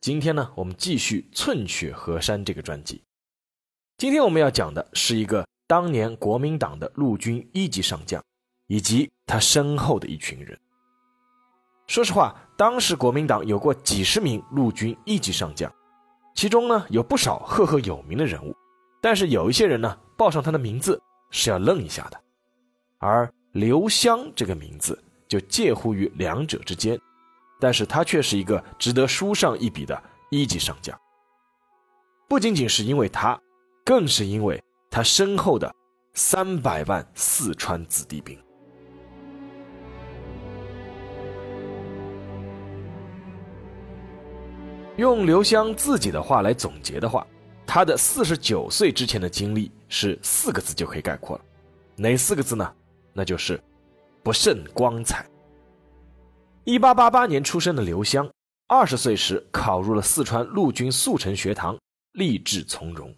今天呢，我们继续《寸雪河山》这个专辑。今天我们要讲的是一个当年国民党的陆军一级上将，以及他身后的一群人。说实话，当时国民党有过几十名陆军一级上将，其中呢有不少赫赫有名的人物，但是有一些人呢报上他的名字是要愣一下的，而刘湘这个名字就介乎于两者之间。但是他却是一个值得书上一笔的一级上将。不仅仅是因为他，更是因为他身后的三百万四川子弟兵。用刘湘自己的话来总结的话，他的四十九岁之前的经历是四个字就可以概括了，哪四个字呢？那就是不甚光彩。一八八八年出生的刘湘，二十岁时考入了四川陆军速成学堂，立志从容。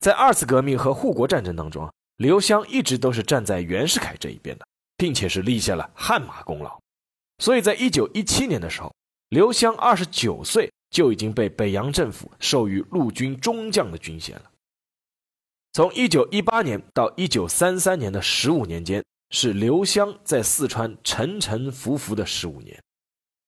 在二次革命和护国战争当中，刘湘一直都是站在袁世凯这一边的，并且是立下了汗马功劳。所以在一九一七年的时候，刘湘二十九岁就已经被北洋政府授予陆军中将的军衔了。从一九一八年到一九三三年的十五年间。是刘湘在四川沉沉浮浮的十五年，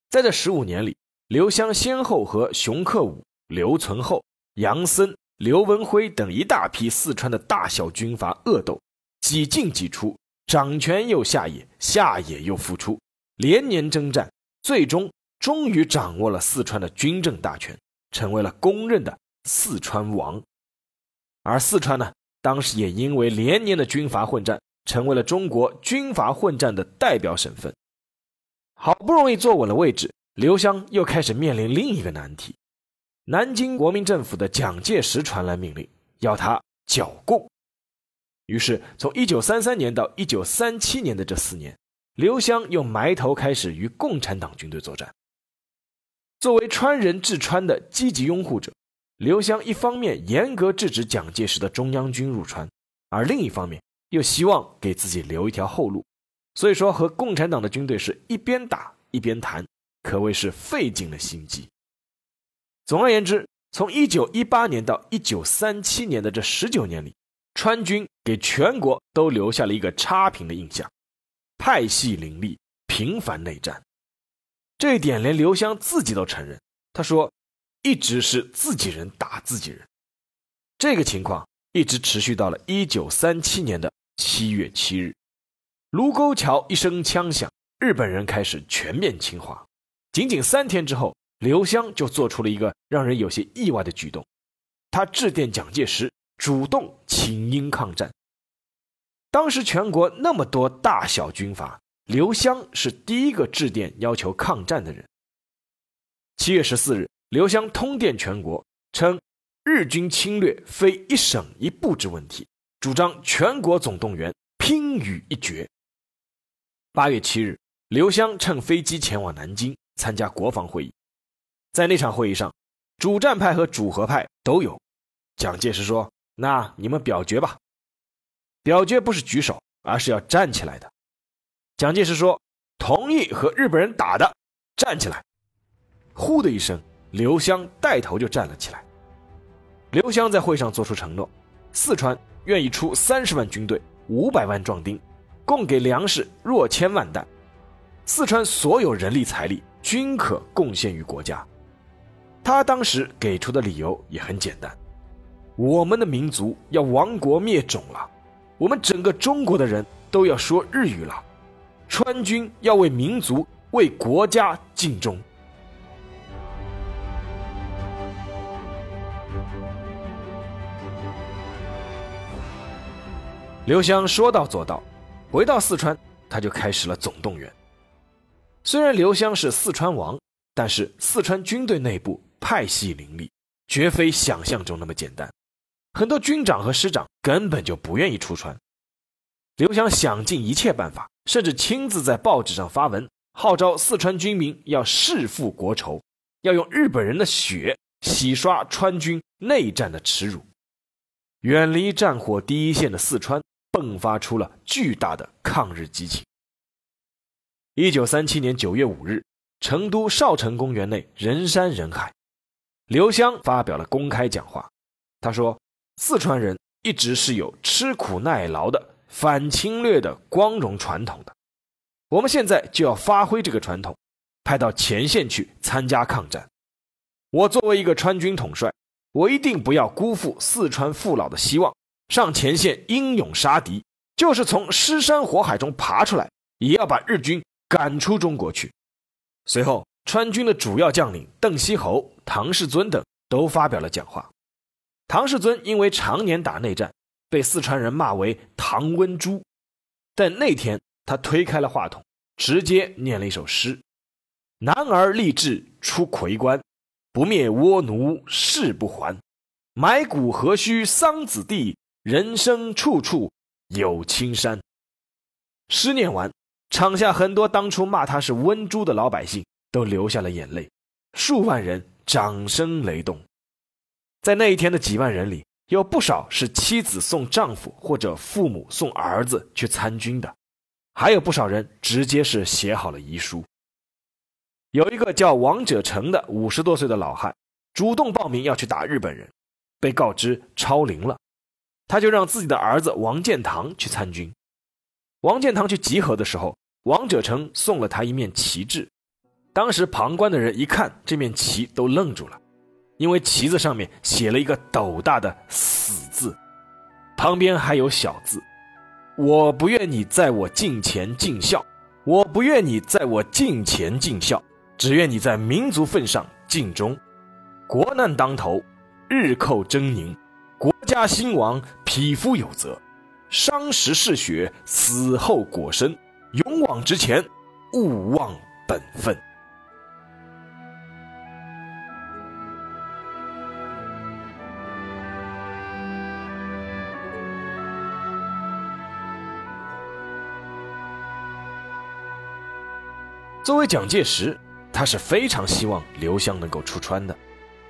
在这十五年里，刘湘先后和熊克武、刘存厚、杨森、刘文辉等一大批四川的大小军阀恶斗，几进几出，掌权又下野，下野又复出，连年征战，最终终于掌握了四川的军政大权，成为了公认的四川王。而四川呢，当时也因为连年的军阀混战。成为了中国军阀混战的代表省份。好不容易坐稳了位置，刘湘又开始面临另一个难题：南京国民政府的蒋介石传来命令，要他剿共。于是，从1933年到1937年的这四年，刘湘又埋头开始与共产党军队作战。作为川人治川的积极拥护者，刘湘一方面严格制止蒋介石的中央军入川，而另一方面。又希望给自己留一条后路，所以说和共产党的军队是一边打一边谈，可谓是费尽了心机。总而言之，从一九一八年到一九三七年的这十九年里，川军给全国都留下了一个差评的印象，派系林立，频繁内战。这一点连刘湘自己都承认，他说，一直是自己人打自己人。这个情况一直持续到了一九三七年的。七月七日，卢沟桥一声枪响，日本人开始全面侵华。仅仅三天之后，刘湘就做出了一个让人有些意外的举动，他致电蒋介石，主动请缨抗战。当时全国那么多大小军阀，刘湘是第一个致电要求抗战的人。七月十四日，刘湘通电全国，称日军侵略非一省一部之问题。主张全国总动员，拼与一决。八月七日，刘湘乘飞机前往南京参加国防会议，在那场会议上，主战派和主和派都有。蒋介石说：“那你们表决吧。”表决不是举手，而是要站起来的。蒋介石说：“同意和日本人打的，站起来。”呼的一声，刘湘带头就站了起来。刘湘在会上做出承诺：四川。愿意出三十万军队、五百万壮丁，供给粮食若千万担，四川所有人力财力均可贡献于国家。他当时给出的理由也很简单：我们的民族要亡国灭种了，我们整个中国的人都要说日语了，川军要为民族、为国家尽忠。刘湘说到做到，回到四川，他就开始了总动员。虽然刘湘是四川王，但是四川军队内部派系林立，绝非想象中那么简单。很多军长和师长根本就不愿意出川。刘湘想尽一切办法，甚至亲自在报纸上发文，号召四川军民要弑父国仇，要用日本人的血洗刷川军内战的耻辱。远离战火第一线的四川，迸发出了巨大的抗日激情。一九三七年九月五日，成都少城公园内人山人海，刘湘发表了公开讲话。他说：“四川人一直是有吃苦耐劳的反侵略的光荣传统的，我们现在就要发挥这个传统，派到前线去参加抗战。我作为一个川军统帅。”我一定不要辜负四川父老的希望，上前线英勇杀敌，就是从尸山火海中爬出来，也要把日军赶出中国去。随后，川军的主要将领邓锡侯、唐世尊等都发表了讲话。唐世尊因为常年打内战，被四川人骂为“唐温猪”，但那天他推开了话筒，直接念了一首诗：“男儿立志出魁关。”不灭倭奴誓不还，埋骨何须桑梓地，人生处处有青山。诗念完，场下很多当初骂他是温猪的老百姓都流下了眼泪，数万人掌声雷动。在那一天的几万人里，有不少是妻子送丈夫或者父母送儿子去参军的，还有不少人直接是写好了遗书。有一个叫王者成的五十多岁的老汉，主动报名要去打日本人，被告知超龄了，他就让自己的儿子王建堂去参军。王建堂去集合的时候，王者成送了他一面旗帜。当时旁观的人一看这面旗都愣住了，因为旗子上面写了一个斗大的“死”字，旁边还有小字：“我不愿你在我镜前尽孝，我不愿你在我镜前尽孝。”只愿你在民族份上尽忠，国难当头，日寇狰狞，国家兴亡，匹夫有责。伤时嗜血，死后裹身，勇往直前，勿忘本分。作为蒋介石。他是非常希望刘湘能够出川的。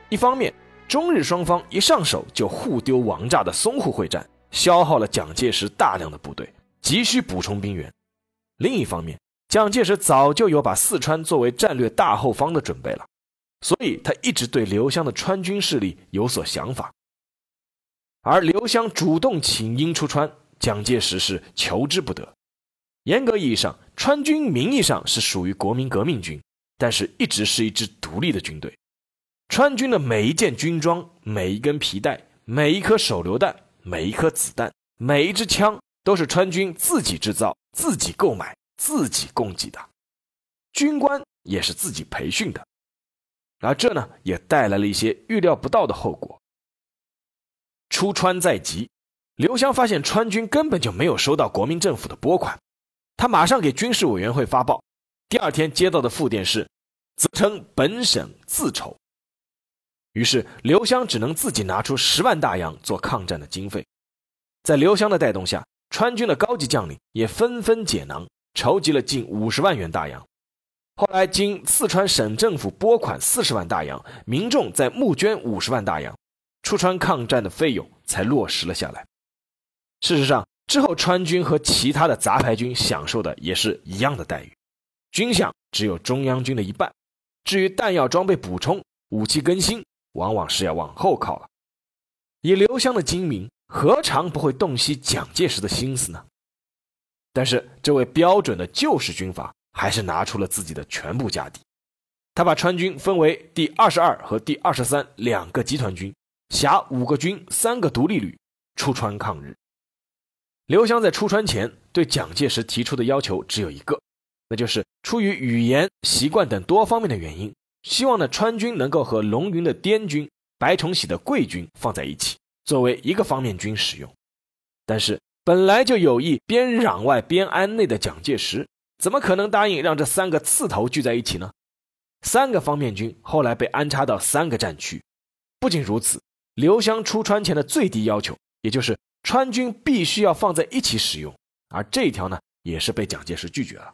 一方面，中日双方一上手就互丢王炸的淞沪会战，消耗了蒋介石大量的部队，急需补充兵员；另一方面，蒋介石早就有把四川作为战略大后方的准备了，所以他一直对刘湘的川军势力有所想法。而刘湘主动请缨出川，蒋介石是求之不得。严格意义上，川军名义上是属于国民革命军。但是，一直是一支独立的军队。川军的每一件军装、每一根皮带、每一颗手榴弹、每一颗子弹、每一支枪，都是川军自己制造、自己购买、自己供给的。军官也是自己培训的，而这呢，也带来了一些预料不到的后果。出川在即，刘湘发现川军根本就没有收到国民政府的拨款，他马上给军事委员会发报。第二天接到的复电是，则称本省自筹。于是刘湘只能自己拿出十万大洋做抗战的经费。在刘湘的带动下，川军的高级将领也纷纷解囊，筹集了近五十万元大洋。后来经四川省政府拨款四十万大洋，民众再募捐五十万大洋，出川抗战的费用才落实了下来。事实上，之后川军和其他的杂牌军享受的也是一样的待遇。军饷只有中央军的一半，至于弹药装备补充、武器更新，往往是要往后靠了。以刘湘的精明，何尝不会洞悉蒋介石的心思呢？但是这位标准的旧式军阀还是拿出了自己的全部家底。他把川军分为第二十二和第二十三两个集团军，辖五个军、三个独立旅，出川抗日。刘湘在出川前对蒋介石提出的要求只有一个。那就是出于语言习惯等多方面的原因，希望呢川军能够和龙云的滇军、白崇禧的桂军放在一起，作为一个方面军使用。但是本来就有意边攘外边安内的蒋介石，怎么可能答应让这三个刺头聚在一起呢？三个方面军后来被安插到三个战区，不仅如此，刘湘出川前的最低要求，也就是川军必须要放在一起使用，而这一条呢，也是被蒋介石拒绝了。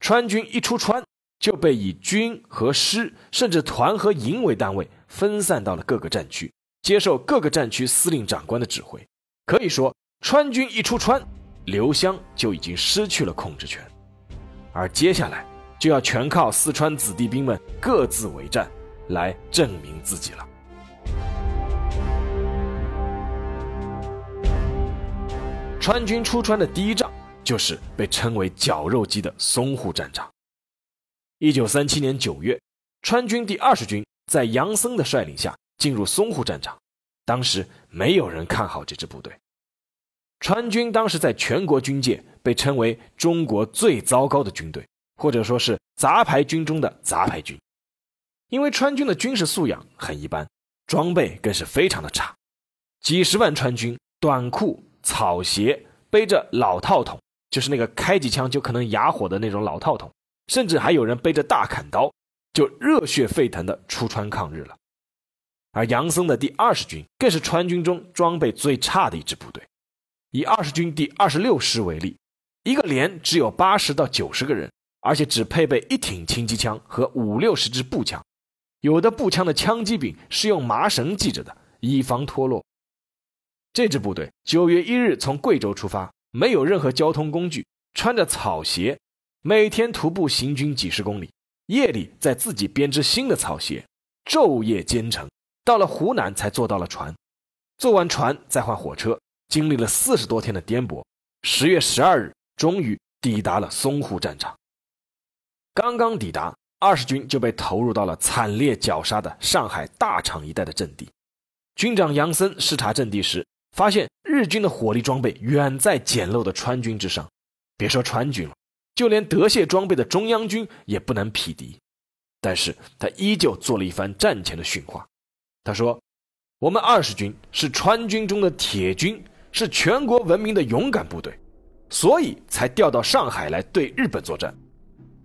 川军一出川，就被以军和师，甚至团和营为单位分散到了各个战区，接受各个战区司令长官的指挥。可以说，川军一出川，刘湘就已经失去了控制权，而接下来就要全靠四川子弟兵们各自为战来证明自己了。川军出川的第一仗，就是被称为“绞肉机”的淞沪战场。一九三七年九月，川军第二十军在杨森的率领下进入淞沪战场。当时没有人看好这支部队。川军当时在全国军界被称为中国最糟糕的军队，或者说是杂牌军中的杂牌军。因为川军的军事素养很一般，装备更是非常的差。几十万川军，短裤、草鞋，背着老套筒，就是那个开几枪就可能哑火的那种老套筒。甚至还有人背着大砍刀，就热血沸腾的出川抗日了。而杨森的第二十军更是川军中装备最差的一支部队。以二十军第二十六师为例，一个连只有八十到九十个人，而且只配备一挺轻机枪和五六十支步枪，有的步枪的枪机柄是用麻绳系着的，以防脱落。这支部队九月一日从贵州出发，没有任何交通工具，穿着草鞋。每天徒步行军几十公里，夜里再自己编织新的草鞋，昼夜兼程，到了湖南才坐到了船，坐完船再换火车，经历了四十多天的颠簸，十月十二日终于抵达了淞沪战场。刚刚抵达，二十军就被投入到了惨烈绞杀的上海大厂一带的阵地。军长杨森视察阵地时，发现日军的火力装备远在简陋的川军之上，别说川军了。就连德械装备的中央军也不能匹敌，但是他依旧做了一番战前的训话。他说：“我们二十军是川军中的铁军，是全国闻名的勇敢部队，所以才调到上海来对日本作战。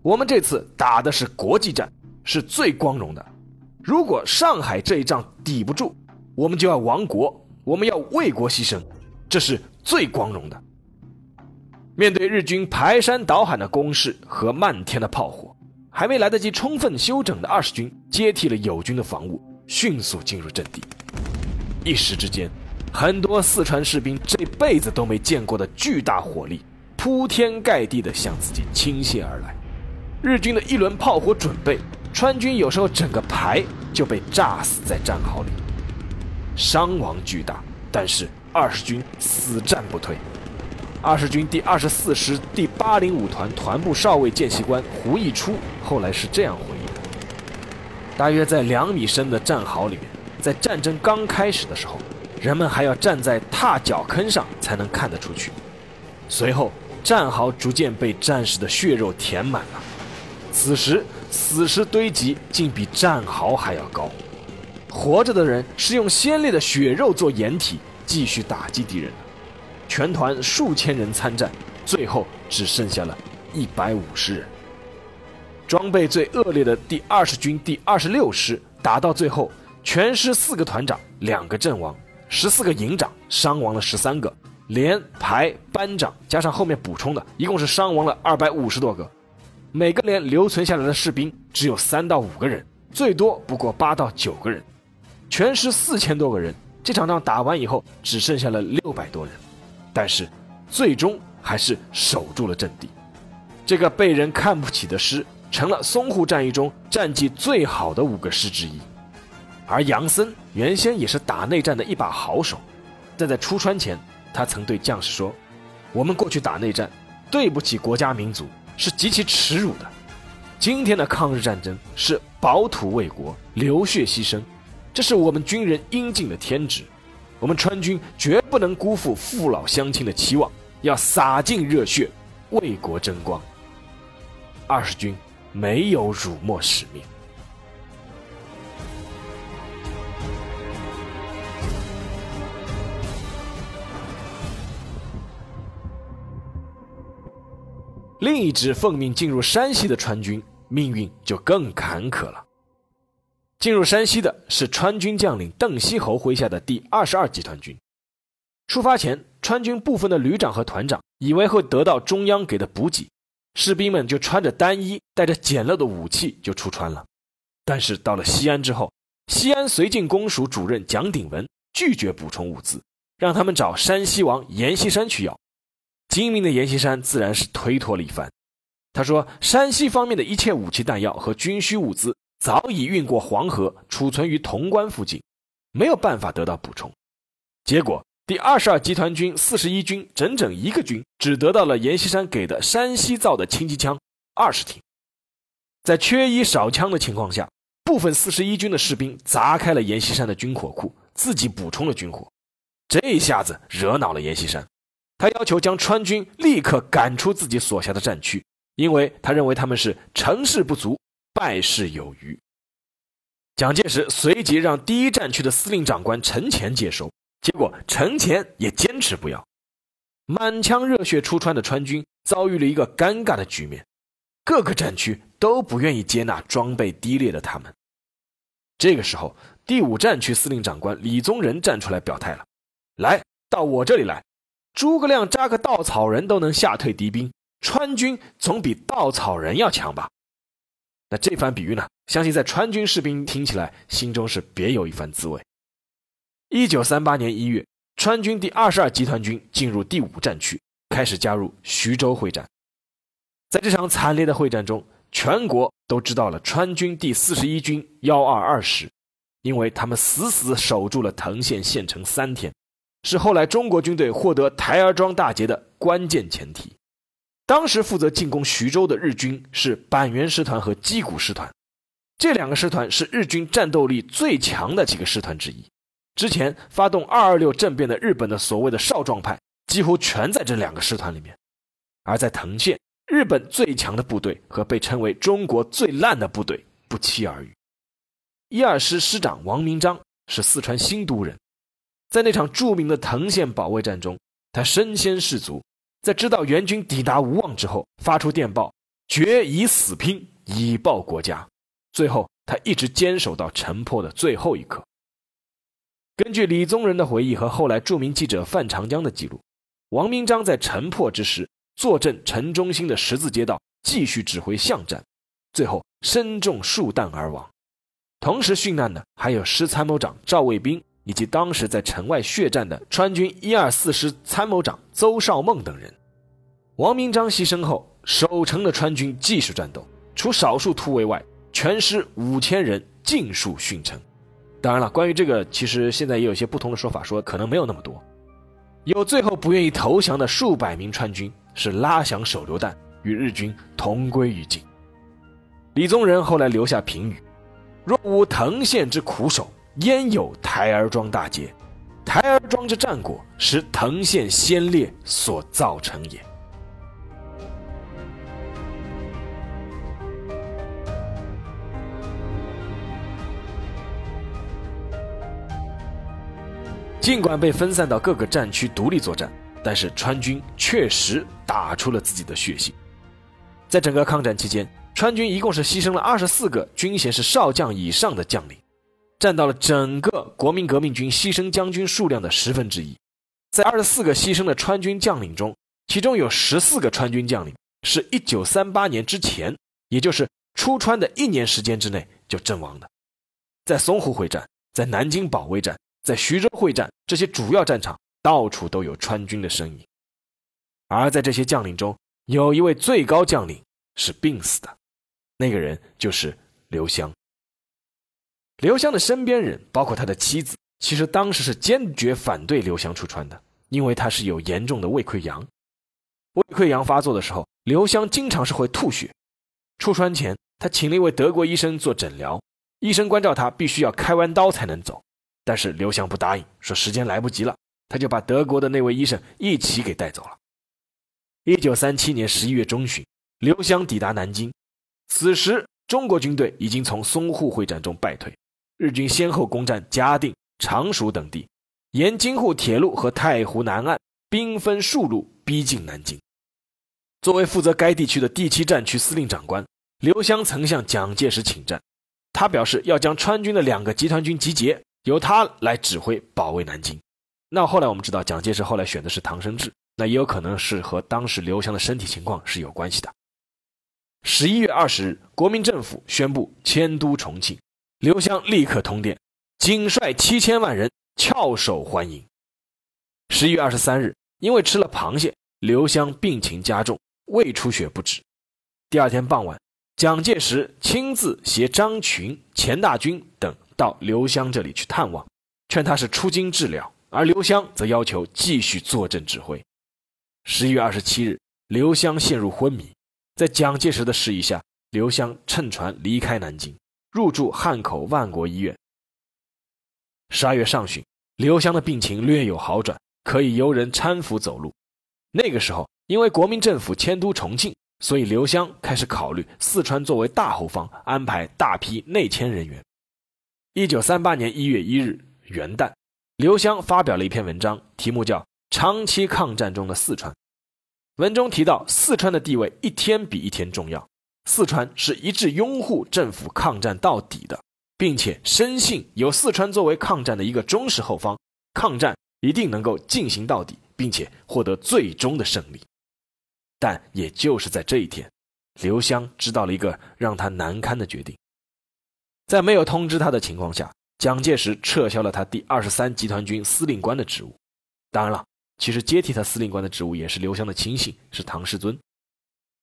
我们这次打的是国际战，是最光荣的。如果上海这一仗抵不住，我们就要亡国，我们要为国牺牲，这是最光荣的。”面对日军排山倒海的攻势和漫天的炮火，还没来得及充分休整的二十军接替了友军的防务，迅速进入阵地。一时之间，很多四川士兵这辈子都没见过的巨大火力，铺天盖地地向自己倾泻而来。日军的一轮炮火准备，川军有时候整个排就被炸死在战壕里，伤亡巨大，但是二十军死战不退。二十军第二十四师第八零五团团部少尉见习官胡一初后来是这样回忆的：大约在两米深的战壕里面，在战争刚开始的时候，人们还要站在踏脚坑上才能看得出去。随后，战壕逐渐被战士的血肉填满了。此时，死尸堆积竟比战壕还要高。活着的人是用鲜烈的血肉做掩体，继续打击敌人。全团数千人参战，最后只剩下了一百五十人。装备最恶劣的第二十军第二十六师，打到最后，全师四个团长，两个阵亡，十四个营长伤亡了十三个，连排班长加上后面补充的，一共是伤亡了二百五十多个。每个连留存下来的士兵只有三到五个人，最多不过八到九个人。全师四千多个人，这场仗打完以后，只剩下了六百多人。但是，最终还是守住了阵地。这个被人看不起的师，成了淞沪战役中战绩最好的五个师之一。而杨森原先也是打内战的一把好手，但在出川前，他曾对将士说：“我们过去打内战，对不起国家民族，是极其耻辱的。今天的抗日战争是保土卫国、流血牺牲，这是我们军人应尽的天职。”我们川军绝不能辜负父老乡亲的期望，要洒尽热血，为国争光。二十军没有辱没使命。另一支奉命进入山西的川军，命运就更坎坷了。进入山西的是川军将领邓锡侯麾下的第二十二集团军。出发前，川军部分的旅长和团长以为会得到中央给的补给，士兵们就穿着单衣，带着简陋的武器就出川了。但是到了西安之后，西安绥靖公署主任蒋鼎文拒绝补充物资，让他们找山西王阎锡山去要。精明的阎锡山自然是推脱了一番。他说：“山西方面的一切武器弹药和军需物资早已运过黄河，储存于潼关附近，没有办法得到补充。”结果，第二十二集团军四十一军整整一个军只得到了阎锡山给的山西造的轻机枪二十挺。在缺衣少枪的情况下，部分四十一军的士兵砸开了阎锡山的军火库，自己补充了军火。这一下子惹恼了阎锡山，他要求将川军立刻赶出自己所辖的战区。因为他认为他们是成事不足，败事有余。蒋介石随即让第一战区的司令长官陈乾接收，结果陈乾也坚持不要。满腔热血出川的川军遭遇了一个尴尬的局面，各个战区都不愿意接纳装备低劣的他们。这个时候，第五战区司令长官李宗仁站出来表态了：“来到我这里来，诸葛亮扎个稻草人都能吓退敌兵。”川军总比稻草人要强吧？那这番比喻呢？相信在川军士兵听起来心中是别有一番滋味。一九三八年一月，川军第二十二集团军进入第五战区，开始加入徐州会战。在这场惨烈的会战中，全国都知道了川军第四十一军幺二二师，因为他们死死守住了藤县县城三天，是后来中国军队获得台儿庄大捷的关键前提。当时负责进攻徐州的日军是板垣师团和矶谷师团，这两个师团是日军战斗力最强的几个师团之一。之前发动二二六政变的日本的所谓的少壮派，几乎全在这两个师团里面。而在藤县，日本最强的部队和被称为中国最烂的部队不期而遇。一二师师长王明章是四川新都人，在那场著名的藤县保卫战中，他身先士卒。在知道援军抵达无望之后，发出电报，决以死拼，以报国家。最后，他一直坚守到城破的最后一刻。根据李宗仁的回忆和后来著名记者范长江的记录，王明章在城破之时，坐镇城中心的十字街道，继续指挥巷战，最后身中数弹而亡。同时殉难的还有师参谋长赵卫兵。以及当时在城外血战的川军一二四师参谋长邹绍梦等人，王明章牺牲后，守城的川军继续战斗，除少数突围外，全师五千人尽数殉城。当然了，关于这个，其实现在也有些不同的说法，说可能没有那么多，有最后不愿意投降的数百名川军是拉响手榴弹与日军同归于尽。李宗仁后来留下评语：若无藤县之苦守。焉有台儿庄大捷？台儿庄之战果，是藤县先烈所造成也。尽管被分散到各个战区独立作战，但是川军确实打出了自己的血性。在整个抗战期间，川军一共是牺牲了二十四个军衔是少将以上的将领。占到了整个国民革命军牺牲将军数量的十分之一，在二十四个牺牲的川军将领中，其中有十四个川军将领是一九三八年之前，也就是出川的一年时间之内就阵亡的。在淞沪会战、在南京保卫战、在徐州会战这些主要战场，到处都有川军的身影。而在这些将领中，有一位最高将领是病死的，那个人就是刘湘。刘湘的身边人，包括他的妻子，其实当时是坚决反对刘湘出川的，因为他是有严重的胃溃疡。胃溃疡发作的时候，刘湘经常是会吐血。出川前，他请了一位德国医生做诊疗，医生关照他必须要开完刀才能走，但是刘湘不答应，说时间来不及了，他就把德国的那位医生一起给带走了。一九三七年十一月中旬，刘湘抵达南京，此时中国军队已经从淞沪会战中败退。日军先后攻占嘉定、常熟等地，沿京沪铁路和太湖南岸兵分数路逼近南京。作为负责该地区的第七战区司令长官，刘湘曾向蒋介石请战，他表示要将川军的两个集团军集结，由他来指挥保卫南京。那后来我们知道，蒋介石后来选的是唐生智，那也有可能是和当时刘湘的身体情况是有关系的。十一月二十日，国民政府宣布迁都重庆，刘湘立刻通电，仅率七千万人翘首欢迎。十一月二十三日，因为吃了螃蟹，刘湘病情加重，胃出血不止。第二天傍晚。蒋介石亲自携张群、钱大钧等到刘湘这里去探望，劝他是出京治疗，而刘湘则要求继续坐镇指挥。十一月二十七日，刘湘陷入昏迷，在蒋介石的示意下，刘湘乘船离开南京，入住汉口万国医院。十二月上旬，刘湘的病情略有好转，可以由人搀扶走路。那个时候，因为国民政府迁都重庆。所以，刘湘开始考虑四川作为大后方，安排大批内迁人员。一九三八年一月一日元旦，刘湘发表了一篇文章，题目叫《长期抗战中的四川》。文中提到，四川的地位一天比一天重要，四川是一致拥护政府抗战到底的，并且深信有四川作为抗战的一个忠实后方，抗战一定能够进行到底，并且获得最终的胜利。但也就是在这一天，刘湘知道了一个让他难堪的决定。在没有通知他的情况下，蒋介石撤销了他第二十三集团军司令官的职务。当然了，其实接替他司令官的职务也是刘湘的亲信，是唐世尊。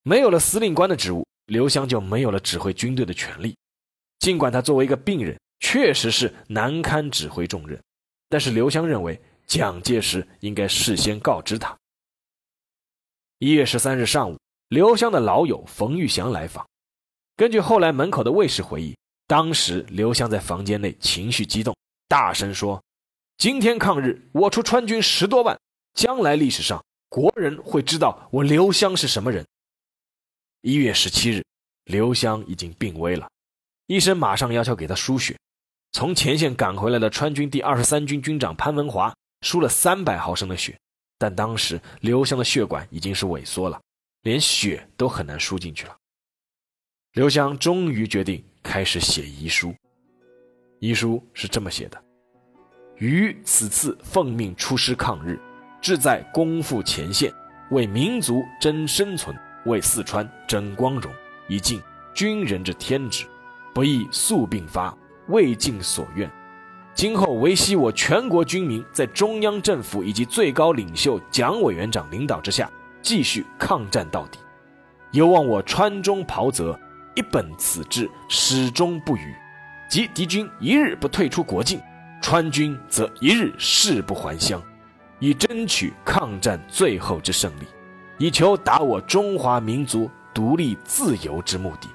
没有了司令官的职务，刘湘就没有了指挥军队的权利。尽管他作为一个病人，确实是难堪指挥重任，但是刘湘认为蒋介石应该事先告知他。一月十三日上午，刘湘的老友冯玉祥来访。根据后来门口的卫士回忆，当时刘湘在房间内情绪激动，大声说：“今天抗日，我出川军十多万，将来历史上国人会知道我刘湘是什么人。”一月十七日，刘湘已经病危了，医生马上要求给他输血。从前线赶回来的川军第二十三军军长潘文华输了三百毫升的血。但当时刘湘的血管已经是萎缩了，连血都很难输进去了。刘湘终于决定开始写遗书。遗书是这么写的：“于此次奉命出师抗日，志在攻赴前线，为民族争生存，为四川争光荣，以尽军人之天职，不宜速病发，未尽所愿。”今后唯希我全国军民在中央政府以及最高领袖蒋委员长领导之下，继续抗战到底。有望我川中袍泽，一本此志，始终不渝。即敌军一日不退出国境，川军则一日誓不还乡，以争取抗战最后之胜利，以求达我中华民族独立自由之目的。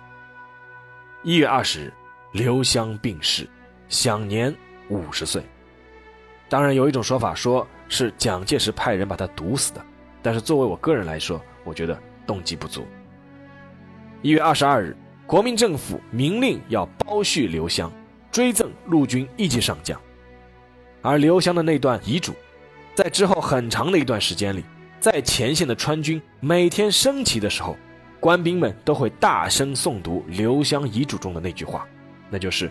一月二十日，刘湘病逝，享年。五十岁，当然有一种说法说是蒋介石派人把他毒死的，但是作为我个人来说，我觉得动机不足。一月二十二日，国民政府明令要包叙刘湘，追赠陆军一级上将。而刘湘的那段遗嘱，在之后很长的一段时间里，在前线的川军每天升旗的时候，官兵们都会大声诵读刘湘遗嘱中的那句话，那就是。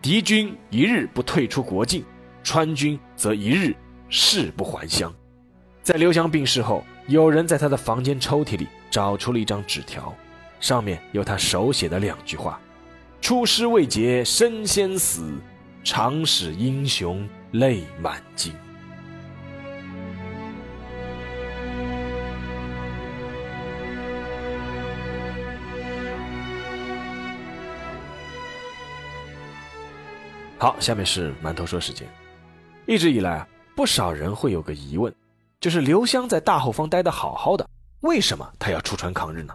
敌军一日不退出国境，川军则一日誓不还乡。在刘湘病逝后，有人在他的房间抽屉里找出了一张纸条，上面有他手写的两句话：“出师未捷身先死，长使英雄泪满襟。”好，下面是馒头说时间。一直以来啊，不少人会有个疑问，就是刘湘在大后方待得好好的，为什么他要出川抗日呢？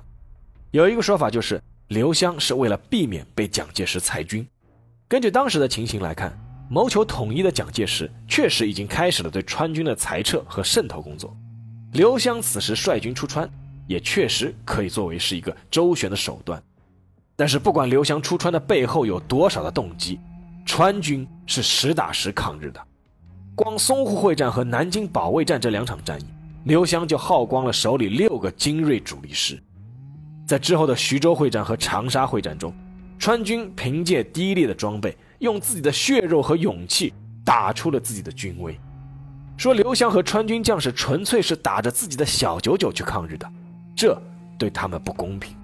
有一个说法就是，刘湘是为了避免被蒋介石裁军。根据当时的情形来看，谋求统一的蒋介石确实已经开始了对川军的裁撤和渗透工作。刘湘此时率军出川，也确实可以作为是一个周旋的手段。但是，不管刘湘出川的背后有多少的动机，川军是实打实抗日的，光淞沪会战和南京保卫战这两场战役，刘湘就耗光了手里六个精锐主力师。在之后的徐州会战和长沙会战中，川军凭借低劣的装备，用自己的血肉和勇气打出了自己的军威。说刘湘和川军将士纯粹是打着自己的小九九去抗日的，这对他们不公平。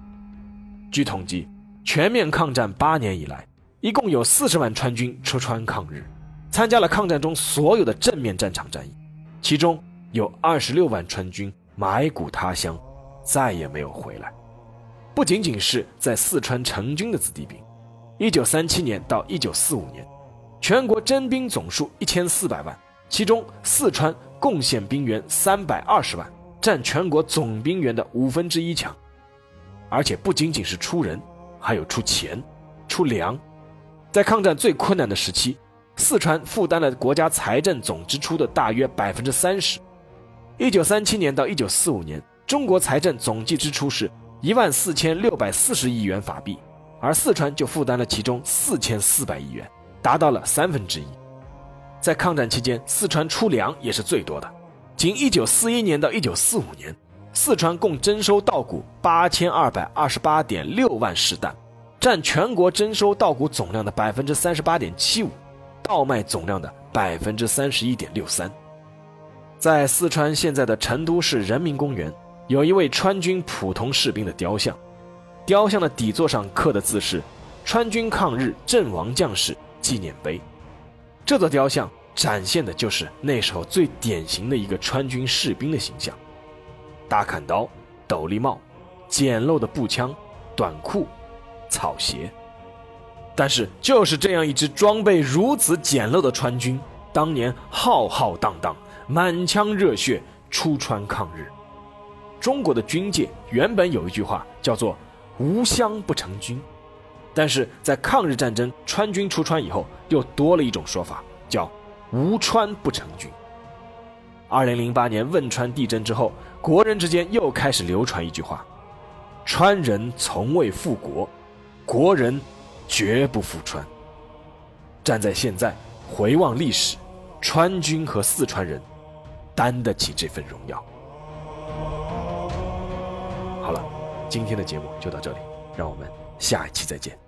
据统计，全面抗战八年以来，一共有四十万川军出川抗日，参加了抗战中所有的正面战场战役，其中有二十六万川军埋骨他乡，再也没有回来。不仅仅是在四川成军的子弟兵，一九三七年到一九四五年，全国征兵总数一千四百万。其中，四川贡献兵员三百二十万，占全国总兵员的五分之一强。而且不仅仅是出人，还有出钱、出粮。在抗战最困难的时期，四川负担了国家财政总支出的大约百分之三十。一九三七年到一九四五年，中国财政总计支出是一万四千六百四十亿元法币，而四川就负担了其中四千四百亿元，达到了三分之一。在抗战期间，四川出粮也是最多的。仅1941年到1945年，四川共征收稻谷8228.6万石担，占全国征收稻谷总量的38.75%，稻麦总量的31.63%。在四川现在的成都市人民公园，有一位川军普通士兵的雕像，雕像的底座上刻的字是“川军抗日阵亡将士纪念碑”。这座雕像展现的就是那时候最典型的一个川军士兵的形象：大砍刀、斗笠帽、简陋的步枪、短裤、草鞋。但是，就是这样一支装备如此简陋的川军，当年浩浩荡荡、满腔热血出川抗日。中国的军界原本有一句话叫做“无湘不成军”。但是在抗日战争川军出川以后，又多了一种说法，叫“无川不成军”。二零零八年汶川地震之后，国人之间又开始流传一句话：“川人从未复国，国人绝不复川。”站在现在回望历史，川军和四川人担得起这份荣耀。好了，今天的节目就到这里，让我们下一期再见。